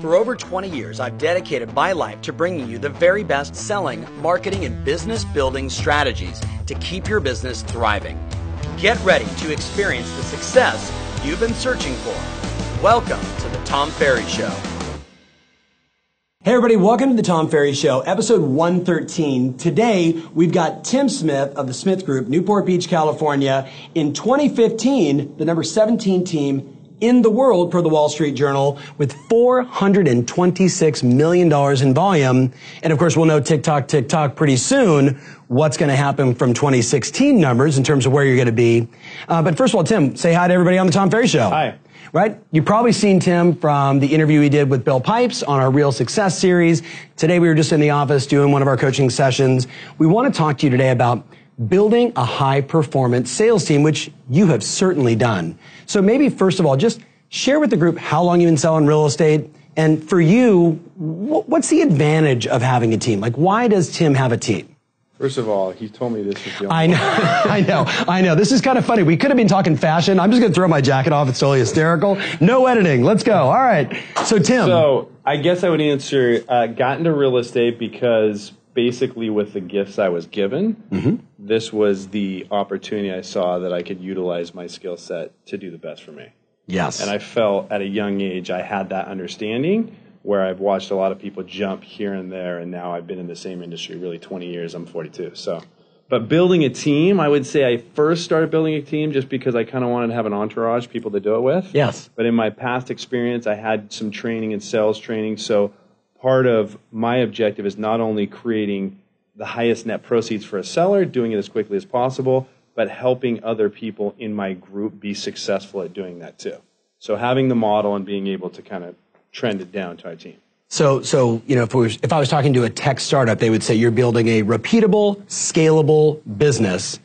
For over 20 years, I've dedicated my life to bringing you the very best selling, marketing, and business building strategies to keep your business thriving. Get ready to experience the success you've been searching for. Welcome to the Tom Ferry Show. Hey everybody, welcome to the Tom Ferry Show, episode 113. Today, we've got Tim Smith of the Smith Group, Newport Beach, California. In 2015, the number 17 team in the world per the Wall Street Journal with $426 million in volume. And of course, we'll know TikTok, TikTok pretty soon what's going to happen from 2016 numbers in terms of where you're going to be. Uh, but first of all, Tim, say hi to everybody on the Tom Ferry Show. Hi. Right? You've probably seen Tim from the interview he did with Bill Pipes on our Real Success series. Today we were just in the office doing one of our coaching sessions. We want to talk to you today about building a high performance sales team, which you have certainly done. So maybe first of all, just share with the group how long you've been selling real estate. And for you, what's the advantage of having a team? Like, why does Tim have a team? First of all, he told me this was the I know, I know, I know. This is kind of funny. We could have been talking fashion. I'm just going to throw my jacket off. It's totally hysterical. No editing. Let's go. All right. So, Tim. So, I guess I would answer, uh, got into real estate because basically with the gifts I was given, mm-hmm. this was the opportunity I saw that I could utilize my skill set to do the best for me. Yes. And I felt at a young age I had that understanding where I've watched a lot of people jump here and there, and now I've been in the same industry really 20 years. I'm 42. So, but building a team, I would say I first started building a team just because I kind of wanted to have an entourage, people to do it with. Yes. But in my past experience, I had some training and sales training. So part of my objective is not only creating the highest net proceeds for a seller, doing it as quickly as possible, but helping other people in my group be successful at doing that too. So having the model and being able to kind of trend it down to our team. So, so you know, if, was, if I was talking to a tech startup, they would say you're building a repeatable, scalable business,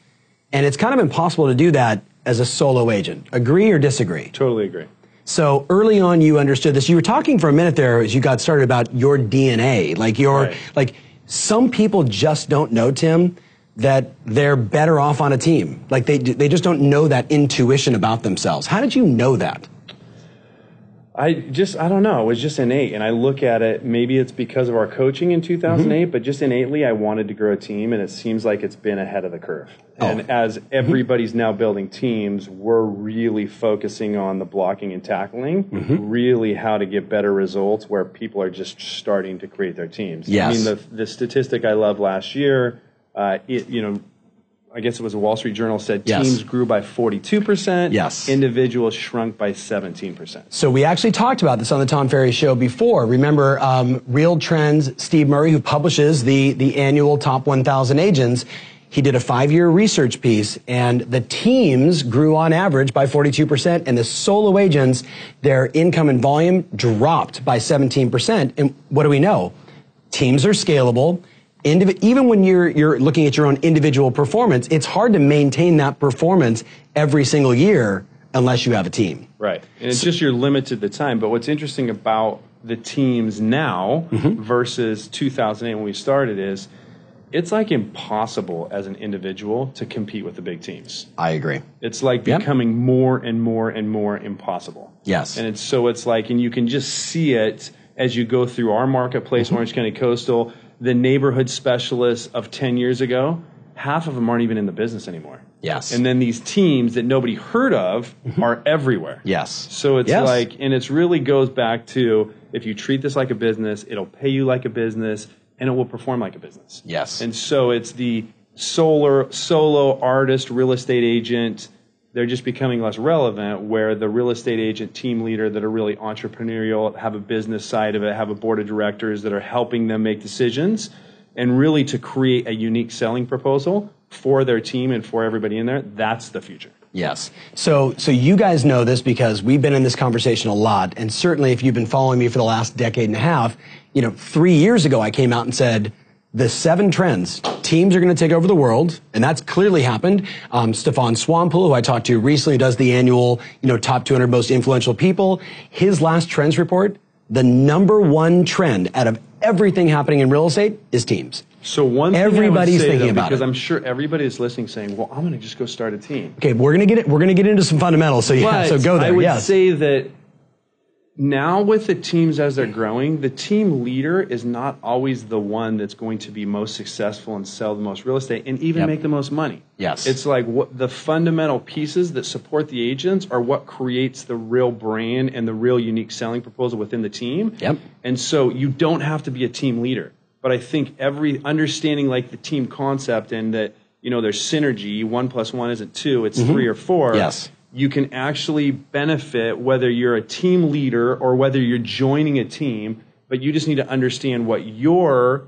and it's kind of impossible to do that as a solo agent. Agree or disagree? Totally agree. So early on, you understood this. You were talking for a minute there as you got started about your DNA, like your, right. like some people just don't know, Tim, that they're better off on a team. Like they, they just don't know that intuition about themselves. How did you know that? I just I don't know. It was just innate, and I look at it. Maybe it's because of our coaching in 2008, mm-hmm. but just innately, I wanted to grow a team, and it seems like it's been ahead of the curve. Oh. And as mm-hmm. everybody's now building teams, we're really focusing on the blocking and tackling, mm-hmm. really how to get better results where people are just starting to create their teams. Yes. I mean, the the statistic I love last year, uh, it, you know, I guess it was a Wall Street Journal said yes. teams grew by 42%. Yes. Individuals shrunk by 17%. So we actually talked about this on the Tom Ferry show before. Remember, um, Real Trends, Steve Murray, who publishes the, the annual top 1,000 agents, he did a five year research piece and the teams grew on average by 42% and the solo agents, their income and volume dropped by 17%. And what do we know? Teams are scalable even when you're you're looking at your own individual performance, it's hard to maintain that performance every single year unless you have a team. Right, and it's so, just you're limited the time. But what's interesting about the teams now mm-hmm. versus 2008 when we started is it's like impossible as an individual to compete with the big teams. I agree. It's like yep. becoming more and more and more impossible. Yes. And it's so it's like and you can just see it as you go through our marketplace, mm-hmm. Orange County Coastal the neighborhood specialists of 10 years ago, half of them aren't even in the business anymore. Yes. And then these teams that nobody heard of mm-hmm. are everywhere. Yes. So it's yes. like, and it really goes back to if you treat this like a business, it'll pay you like a business and it will perform like a business. Yes. And so it's the solar, solo artist, real estate agent, they're just becoming less relevant where the real estate agent team leader that are really entrepreneurial have a business side of it have a board of directors that are helping them make decisions and really to create a unique selling proposal for their team and for everybody in there that's the future Yes. So, so you guys know this because we've been in this conversation a lot. And certainly if you've been following me for the last decade and a half, you know, three years ago I came out and said, the seven trends. Teams are going to take over the world, and that's clearly happened. Um, Stefan Swanepoel, who I talked to recently, does the annual, you know, top 200 most influential people. His last trends report, the number one trend out of everything happening in real estate is teams. So one thing everybody's thinking though, about because it. I'm sure everybody is listening, saying, "Well, I'm going to just go start a team." Okay, we're going to get it. We're going to get into some fundamentals. So yeah, but so go there. I would yes. say that now with the teams as they're growing, the team leader is not always the one that's going to be most successful and sell the most real estate and even Yep. make the most money. Yes. It's like what the fundamental pieces that support the agents are what creates the real brand and the real unique selling proposal within the team. Yep. And so you don't have to be a team leader. But I think every understanding like the team concept and that, you know, there's synergy, one plus one isn't two, it's mm-hmm. three or four. Yes. You can actually benefit whether you're a team leader or whether you're joining a team, but you just need to understand what your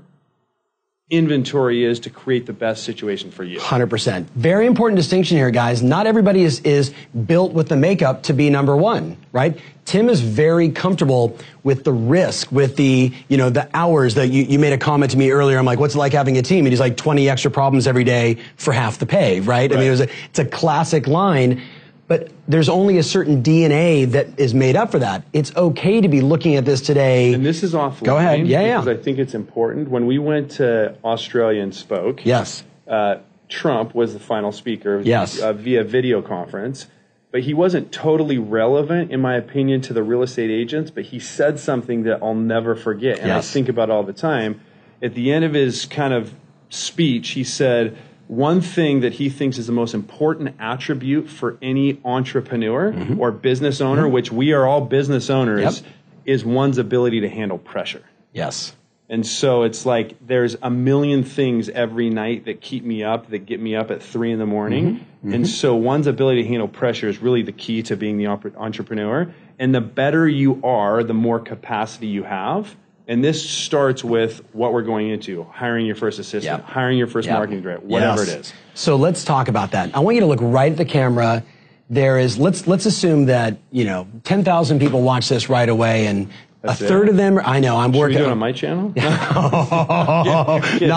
inventory is to create the best situation for you. 100%. Very important distinction here, guys. Not everybody is, is built with the makeup to be number one, right? Tim is very comfortable with the risk, with the, you know, the hours that you, you made a comment to me earlier. I'm like, what's it like having a team? And he's like, 20 extra problems every day for half the pay, right? I mean, it was a, it's a classic line. But there's only a certain DNA that is made up for that. It's okay to be looking at this today. And this is offline. Go ahead. Yeah, yeah. Because I think it's important. When we went to Australia and spoke, Yes. uh, Trump was the final speaker Yes. uh, via video conference, but he wasn't totally relevant, in my opinion, to the real estate agents. But he said something that I'll never forget, and Yes. I think about all the time. At the end of his kind of speech, he said, one thing that he thinks is the most important attribute for any entrepreneur Mm-hmm. or business owner, mm-hmm. which we are all business owners, Yep. is one's ability to handle pressure. Yes. And so it's like there's a million things every night that keep me up, that get me up at three in the morning. Mm-hmm. Mm-hmm. And so one's ability to handle pressure is really the key to being the entrepreneur. And the better you are, the more capacity you have. And this starts with what we're going into hiring your first assistant, Yep. hiring your first Yep. marketing director, whatever Yes. it is. So let's talk about that. I want you to look right at the camera. There is let's let's assume that you know ten thousand people watch this right away, and That's a third of them. I know I'm Should we working do it on my channel? Not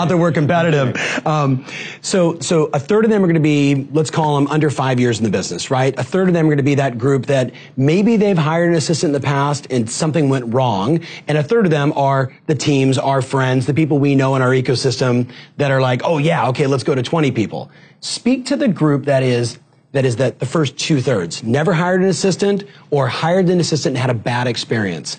that we're competitive. Um, so, so a third of them are going to be, let's call them under five years in the business, right? A third of them are going to be that group that maybe they've hired an assistant in the past and something went wrong. And a third of them are the teams, our friends, the people we know in our ecosystem that are like, oh yeah, okay, let's go to 20 people. Speak to the group that is that is that the first two thirds never hired an assistant or hired an assistant and had a bad experience.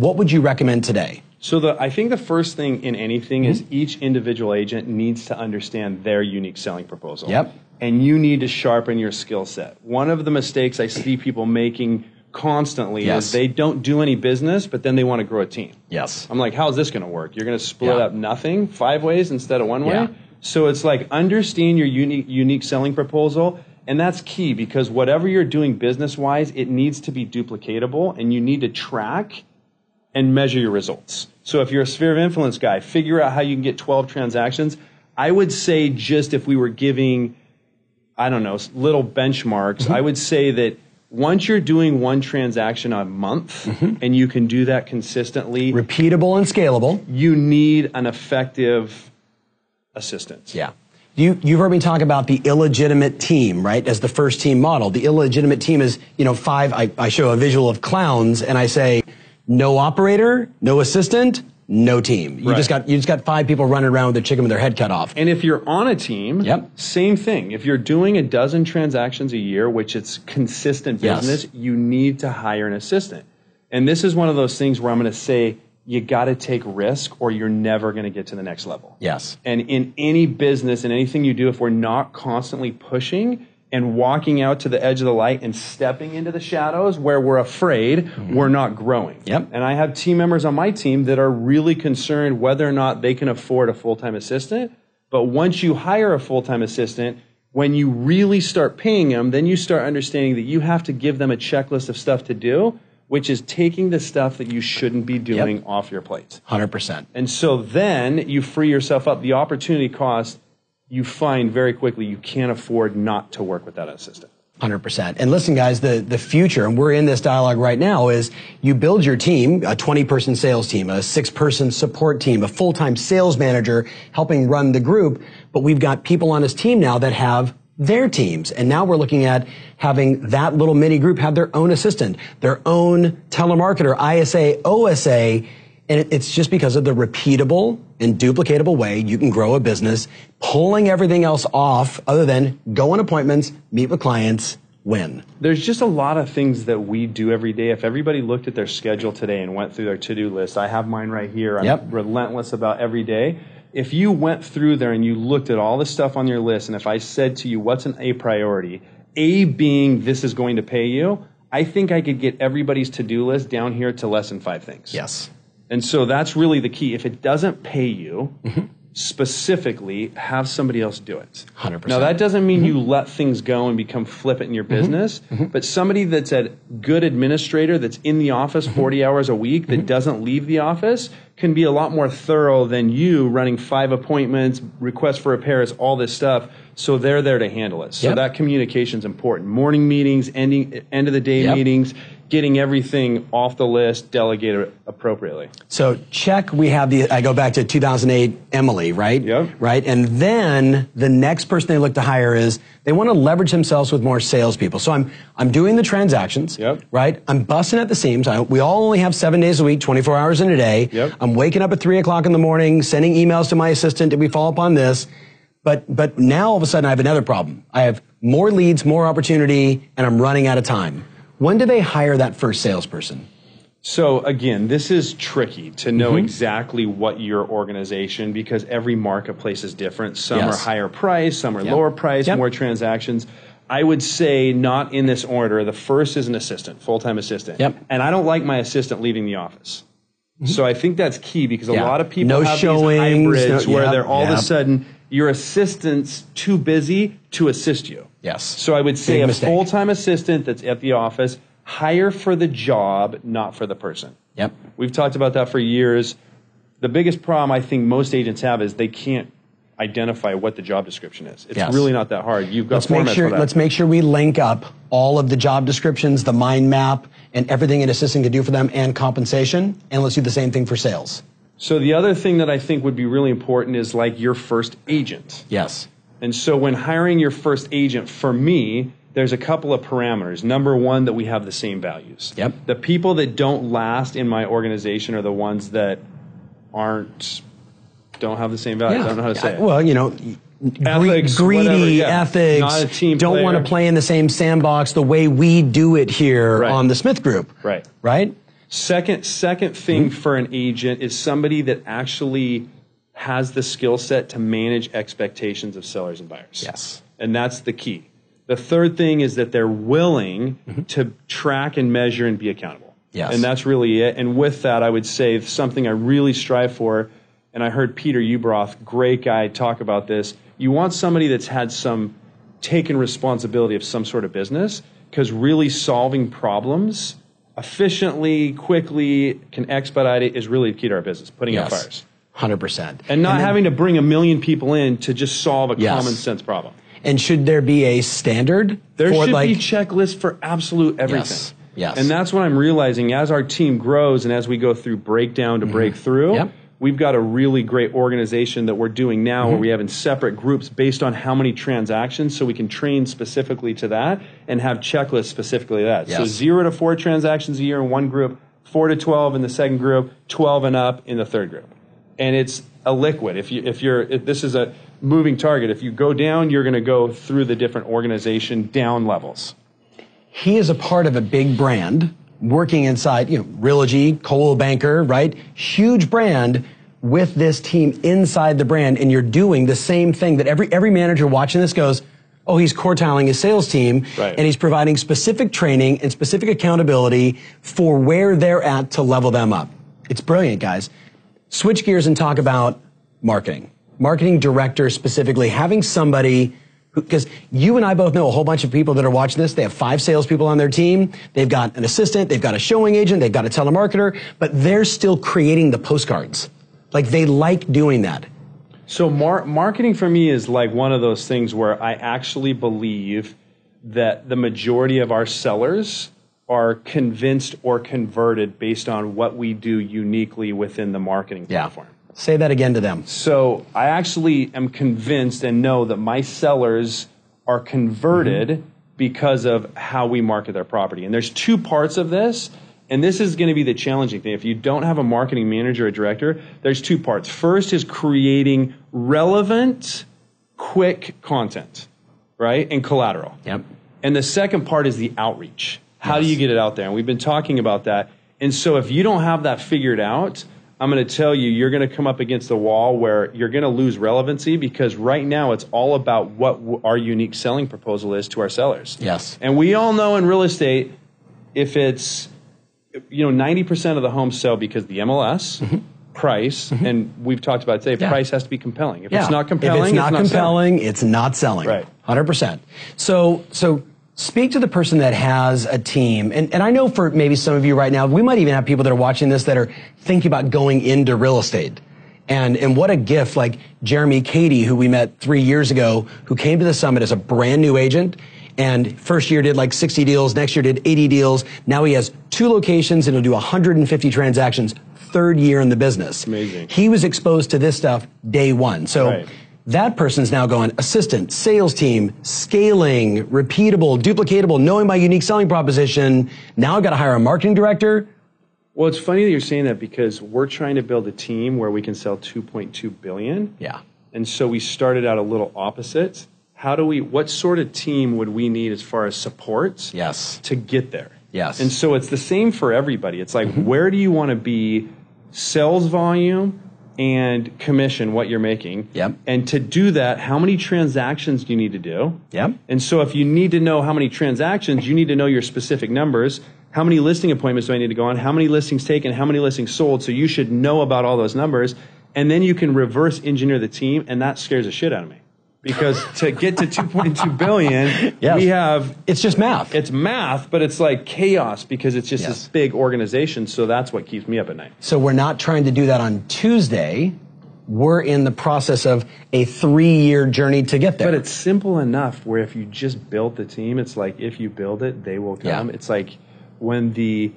What would you recommend today? So the, I think the first thing in anything is mm-hmm. each individual agent needs to understand their unique selling proposal. Yep. And you need to sharpen your skill set. One of the mistakes I see people making constantly Yes. is they don't do any business, but then they want to grow a team. Yes. I'm like, how's this going to work? You're going to split Yeah. up nothing five ways instead of one way? Yeah. So it's like understand your unique unique selling proposal, and that's key because whatever you're doing business wise, it needs to be duplicatable, and you need to track and measure your results. So if you're a sphere of influence guy, figure out how you can get 12 transactions. I would say just if we were giving, I don't know, little benchmarks, mm-hmm. I would say that once you're doing one transaction a month mm-hmm. and you can do that consistently, Repeatable and scalable. you need an effective assistant. Yeah. You, you've heard me talk about the illegitimate team, right? As the first team model. The illegitimate team is, you know, five, I, I show a visual of clowns and I say, no operator, no assistant, no team. You Right. just got, you just got five people running around with their chicken with their head cut off. And if you're on a team, Yep. same thing. If you're doing a dozen transactions a year, which it's consistent Yes. business, you need to hire an assistant. And this is one of those things where I'm going to say you got to take risk or you're never going to get to the next level. Yes. And in any business and anything you do, if we're not constantly pushing and walking out to the edge of the light and stepping into the shadows where we're afraid, mm-hmm. we're not growing. Yep. And I have team members on my team that are really concerned whether or not they can afford a full time assistant. But once you hire a full time assistant, when you really start paying them, then you start understanding that you have to give them a checklist of stuff to do, which is taking the stuff that you shouldn't be doing off your plate. 100%. And so then you free yourself up. The opportunity cost, you find very quickly you can't afford not to work with that assistant. Hundred percent. And listen, guys, the the future, and we're in this dialogue right now, is you build your team, a twenty person sales team, a six person support team, a full time sales manager helping run the group. But we've got people on his team now that have their teams, and now we're looking at having that little mini group have their own assistant, their own telemarketer, ISA, OSA. And it- it's just because of the repeatable and duplicatable way you can grow a business, pulling everything else off other than go on appointments, meet with clients, win? There's just a lot of things that we do every day. If everybody looked at their schedule today and went through their to do list, I have mine right here. I'm Yep. relentless about every day. If you went through there and you looked at all the stuff on your list, and if I said to you, what's an A priority? A being this is going to pay you, I think I could get everybody's to do list down here to less than five things. Yes. And so that's really the key. If it doesn't pay you, mm-hmm. specifically, have somebody else do it. 100%. Now, that doesn't mean you mm-hmm. let things go and become flippant in your mm-hmm. business, but somebody that's a good administrator that's in the office 40 hours a week that doesn't leave the office can be a lot more thorough than you running five appointments, requests for repairs, all this stuff. So they're there to handle it. So Yep. that communication is important. Morning meetings, ending, end of the day Yep. meetings, getting everything off the list, delegated appropriately. So check, we have the, I go back to 2008 Emily, right? Yep. Right? And then the next person they look to hire is they want to leverage themselves with more salespeople. So I'm, I'm doing the transactions, Yep. right? I'm busting at the seams. I, we all only have seven days a week, 24 hours in a day. Yep. I'm waking up at three o'clock in the morning, sending emails to my assistant. Did we follow up on this? But, but now all of a sudden I have another problem. I have more leads, more opportunity, and I'm running out of time. When do they hire that first salesperson? So again, this is tricky to know Mm-hmm. exactly what your organization because every marketplace is different. Some Yes. are higher price, some are Yep. lower price, Yep. more transactions. I would say not in this order. The first is an assistant, full-time assistant. Yep. Mm-hmm. And I don't like my assistant leaving the office. So I think that's key because a Yeah. lot of people No have showings, these hybrids no- where they're all of a sudden your assistant's too busy to assist you. Yes. So I would say Big a mistake. full-time assistant that's at the office, hire for the job, not for the person. Yep. We've talked about that for years. The biggest problem I think most agents have is they can't identify what the job description is. It's Yes. really not that hard. You've got Let's make sure. Let's make sure we link up all of the job descriptions, the mind map, and everything an assistant can do for them, and compensation. And let's do the same thing for sales. So the other thing that I think would be really important is like your first agent. Yes. And so when hiring your first agent, for me, there's a couple of parameters. Number one, that we have the same values. Yep. The people that don't last in my organization are the ones that aren't don't have the same values. I don't know how to say it. Well, you know, Ethics, gre- greedy whatever, yeah. ethics. Not a team don't want to play in the same sandbox the way we do it here Right. on the Smith Group. Right. Right. Second, second thing Mm-hmm. for an agent is somebody that actually has the skill set to manage expectations of sellers and buyers. Yes. And that's the key. The third thing is that they're willing to track and measure and be accountable. Mm-hmm. Yes. And that's really it. And with that, I would say something I really strive for, and I heard Peter Ueberroth, great guy, talk about this. You want somebody that's had some taken responsibility of some sort of business, because really solving problems efficiently, quickly, can expedite it is really the key to our business, putting out fires. Hundred percent. And not having to bring a million people in to just solve a Yes. common sense problem. And should there be a standard There for should like? be checklists for absolute everything. Yes. Yes. And that's what I'm realizing as our team grows and as we go through breakdown to mm-hmm. breakthrough. Yep. We've got a really great organization that we're doing now Mm-hmm. where we have in separate groups based on how many transactions so we can train specifically to that and have checklists specifically to that. So zero to four transactions a year in one group, four to 12 in the second group, 12 and up in the third group. And it's a liquid. If you if you're if this is a moving target, if you go down, you're going to go through the different organization down levels. he is a part of a big brand working inside, you know, Realogy, Coldwell Banker, right? Huge brand with this team inside the brand, and you're doing the same thing that every every manager watching this goes, oh, he's quartiling his sales team, Right. and he's providing specific training and specific accountability for where they're at to level them up. It's brilliant, guys. Switch gears and talk about marketing. Marketing director specifically, having somebody because you and I both know a whole bunch of people that are watching this. They have five salespeople on their team. They've got an assistant. They've got a showing agent. They've got a telemarketer, but they're still creating the postcards. Like they like doing that. So mar- marketing for me is like one of those things where I actually believe that the majority of our sellers are convinced or converted based on what we do uniquely within the marketing platform. Say that again to them. So I actually am convinced and know that my sellers are converted mm-hmm. because of how we market their property. And there's two parts of this. And this is going to be the challenging thing. If you don't have a marketing manager or director, there's two parts. First is creating relevant, quick content, right? And collateral. Yep. And the second part is the outreach. How yes. do you get it out there? And we've been talking about that. And so if you don't have that figured out, I'm going to tell you, you're going to come up against the wall where you're going to lose relevancy because right now it's all about what our unique selling proposal is to our sellers. Yes. And we all know in real estate, if it's, you know, 90% of the homes sell because the MLS, mm-hmm. price, mm-hmm. and we've talked about today, yeah. price has to be compelling. If yeah. it's not compelling, if it's not it's compelling, not it's not selling. Right. 100%. So, so speak to the person that has a team. And, and I know for maybe some of you right now, we might even have people that are watching this that are thinking about going into real estate. And, and what a gift, like Jeremy Katie, who we met three years ago, who came to the summit as a brand new agent. And first year did like 60 deals, next year did 80 deals. Now he has two locations and he'll do 150 transactions third year in the business. Amazing. He was exposed to this stuff day one. So right. That person's now going assistant, sales team, scaling, repeatable, duplicatable, knowing my unique selling proposition. Now I've got to hire a marketing director. Well, it's funny that you're saying that because we're trying to build a team where we can sell 2.2 billion. Yeah. And so we started out a little opposite. How do we what sort of team would we need as far as support yes. to get there? Yes. And so it's the same for everybody. It's like mm-hmm. where do you want to be sales volume, and commission what you're making. Yep. And to do that, how many transactions do you need to do? Yep. And so if you need to know how many transactions, you need to know your specific numbers. How many listing appointments do I need to go on? How many listings taken? How many listings sold? So you should know about all those numbers. And then you can reverse engineer the team, and that scares the shit out of me because to get to 2.2 billion yes. we have it's just math it's math but it's like chaos because it's just yes. this big organization so that's what keeps me up at night so we're not trying to do that on tuesday we're in the process of a three-year journey to get there but it's simple enough where if you just build the team it's like if you build it they will come yeah. it's like when the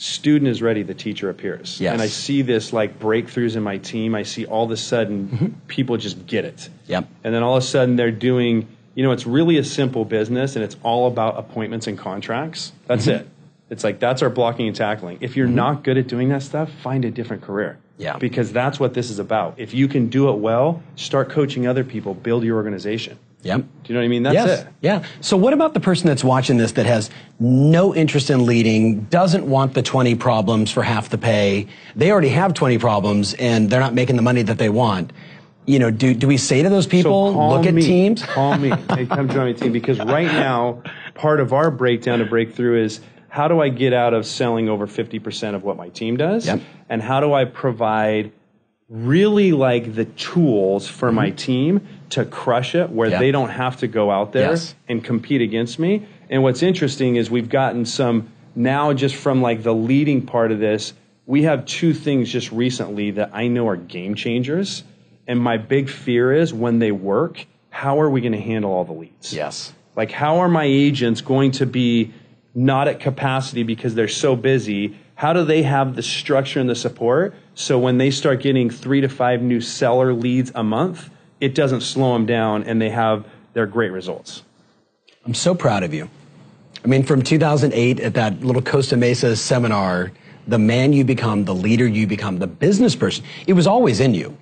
student is ready, the teacher appears. Yes. And I see this like breakthroughs in my team. I see all of a sudden mm-hmm. people just get it. Yep. And then all of a sudden they're doing, you know, it's really a simple business and it's all about appointments and contracts. That's mm-hmm. it. It's like that's our blocking and tackling. If you're mm-hmm. not good at doing that stuff, find a different career. Yeah. Because that's what this is about. If you can do it well, start coaching other people, build your organization. Yep. Do you know what I mean? That's yes. it. Yeah. So what about the person that's watching this that has no interest in leading, doesn't want the 20 problems for half the pay? They already have 20 problems and they're not making the money that they want. You know, do, do we say to those people, so look at me. teams? Call me. Hey, come join my team because right now, part of our breakdown to breakthrough is how do I get out of selling over 50% of what my team does? Yep. And how do I provide really like the tools for mm-hmm. my team to crush it where they don't have to go out there yes. and compete against me. And what's interesting is we've gotten some now just from like the leading part of this, we have two things just recently that I know are game changers. And my big fear is when they work, how are we going to handle all the leads? Yes. Like, how are my agents going to be not at capacity because they're so busy? How do they have the structure and the support so when they start getting three to five new seller leads a month, it doesn't slow them down and they have their great results. I'm so proud of you. I mean, from 2008 at that little Costa Mesa seminar, the man you become, the leader you become, the business person, it was always in you.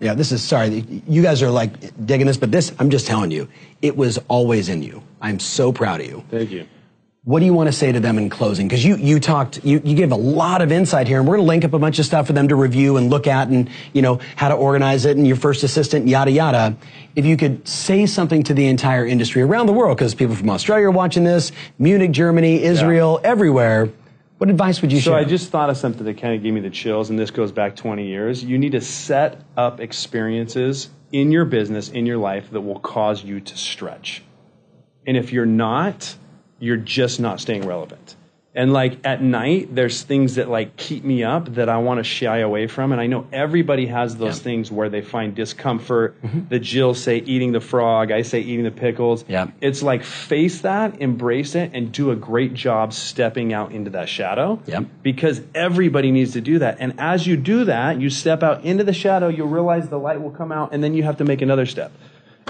Yeah, this is sorry. You guys are like digging this, but this, I'm just telling you, it was always in you. I'm so proud of you. Thank you. What do you want to say to them in closing? Because you, you talked, you, you gave a lot of insight here, and we're going to link up a bunch of stuff for them to review and look at and, you know, how to organize it and your first assistant, yada, yada. If you could say something to the entire industry around the world, because people from Australia are watching this, Munich, Germany, Israel, yeah. everywhere, what advice would you so share? So I just thought of something that kind of gave me the chills, and this goes back 20 years. You need to set up experiences in your business, in your life, that will cause you to stretch. And if you're not, you're just not staying relevant. And like at night, there's things that like keep me up that I want to shy away from. And I know everybody has those yeah. things where they find discomfort. Mm-hmm. The Jill say eating the frog, I say eating the pickles. Yeah. It's like face that, embrace it, and do a great job stepping out into that shadow. Yeah. Because everybody needs to do that. And as you do that, you step out into the shadow, you'll realize the light will come out, and then you have to make another step.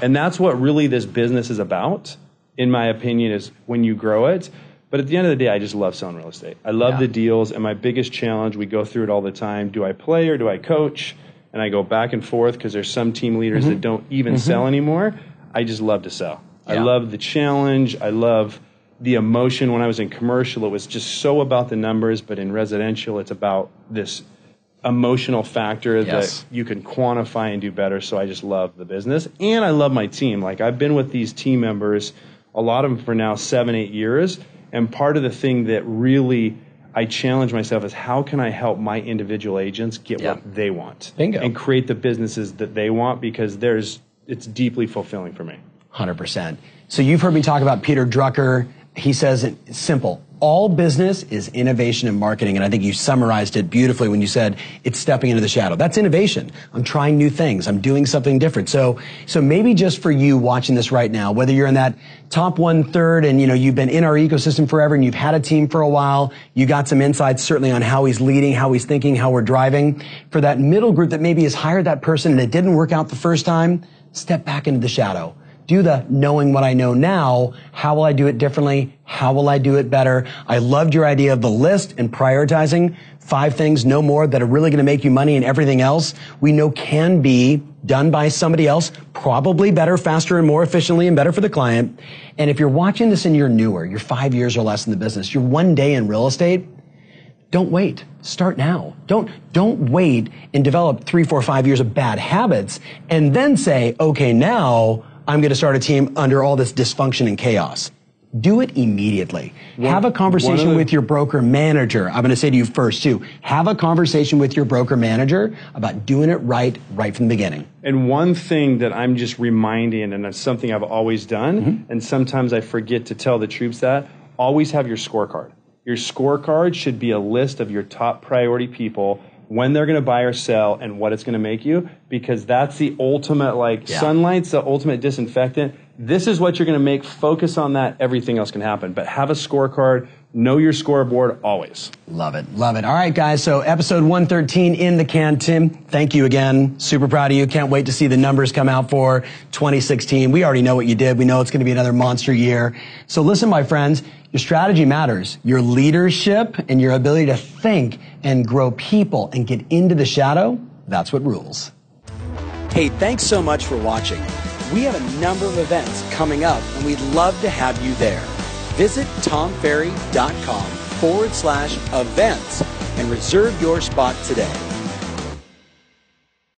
And that's what really this business is about in my opinion, is when you grow it. But at the end of the day, I just love selling real estate. I love yeah. the deals, and my biggest challenge, we go through it all the time. Do I play or do I coach? And I go back and forth because there's some team leaders mm-hmm. that don't even mm-hmm. sell anymore. I just love to sell. I love the challenge. I love the emotion. When I was in commercial, it was just so about the numbers, but in residential, it's about this emotional factor Yes. that you can quantify and do better. So I just love the business. And I love my team. Like I've been with these team members, a lot of them for now seven, eight years. And part of the thing that really I challenge myself is how can I help my individual agents get Yeah. what they want Bingo. and create the businesses that they want because there's it's deeply fulfilling for me. 100%. So you've heard me talk about Peter Drucker. He says it's simple. All business is innovation and marketing. And I think you summarized it beautifully when you said it's stepping into the shadow. That's innovation. I'm trying new things. I'm doing something different. So, so maybe just for you watching this right now, whether you're in that top one third and you know, you've been in our ecosystem forever and you've had a team for a while, you got some insights certainly on how he's leading, how he's thinking, how we're driving. For that middle group that maybe has hired that person and it didn't work out the first time, step back into the shadow do the knowing what I know now. How will I do it differently? How will I do it better? I loved your idea of the list and prioritizing five things, no more, that are really going to make you money and everything else we know can be done by somebody else, probably better, faster, and more efficiently and better for the client. And if you're watching this and you're newer, you're five years or less in the business, you're one day in real estate, don't wait. Start now. Don't, don't wait and develop three, four, five years of bad habits and then say, okay, now I'm going to start a team under all this dysfunction and chaos. Do it immediately. Have a conversation the- with your broker manager. I'm going to say to you first too. Have a conversation with your broker manager about doing it right, right from the beginning. And one thing that I'm just reminding, and that's something I've always done, Mm-hmm. and sometimes I forget to tell the troops that, always have your scorecard. Your scorecard should be a list of your top priority people, when they're going to buy or sell, and what it's going to make you, because that's the ultimate, like, Yeah. sunlight's the ultimate disinfectant. This is what you're going to make. Focus on that. Everything else can happen. But have a scorecard. Know your scoreboard always. Love it. Love it. All right, guys. So episode 113 in the can. Tim, thank you again. Super proud of you. Can't wait to see the numbers come out for 2016. We already know what you did. We know it's going to be another monster year. So listen, my friends, your strategy matters. Your leadership and your ability to think and grow people and get into the shadow, that's what rules. Hey, thanks so much for watching. We have a number of events coming up, and we'd love to have you there. Visit tomferry.com forward slash events and reserve your spot today.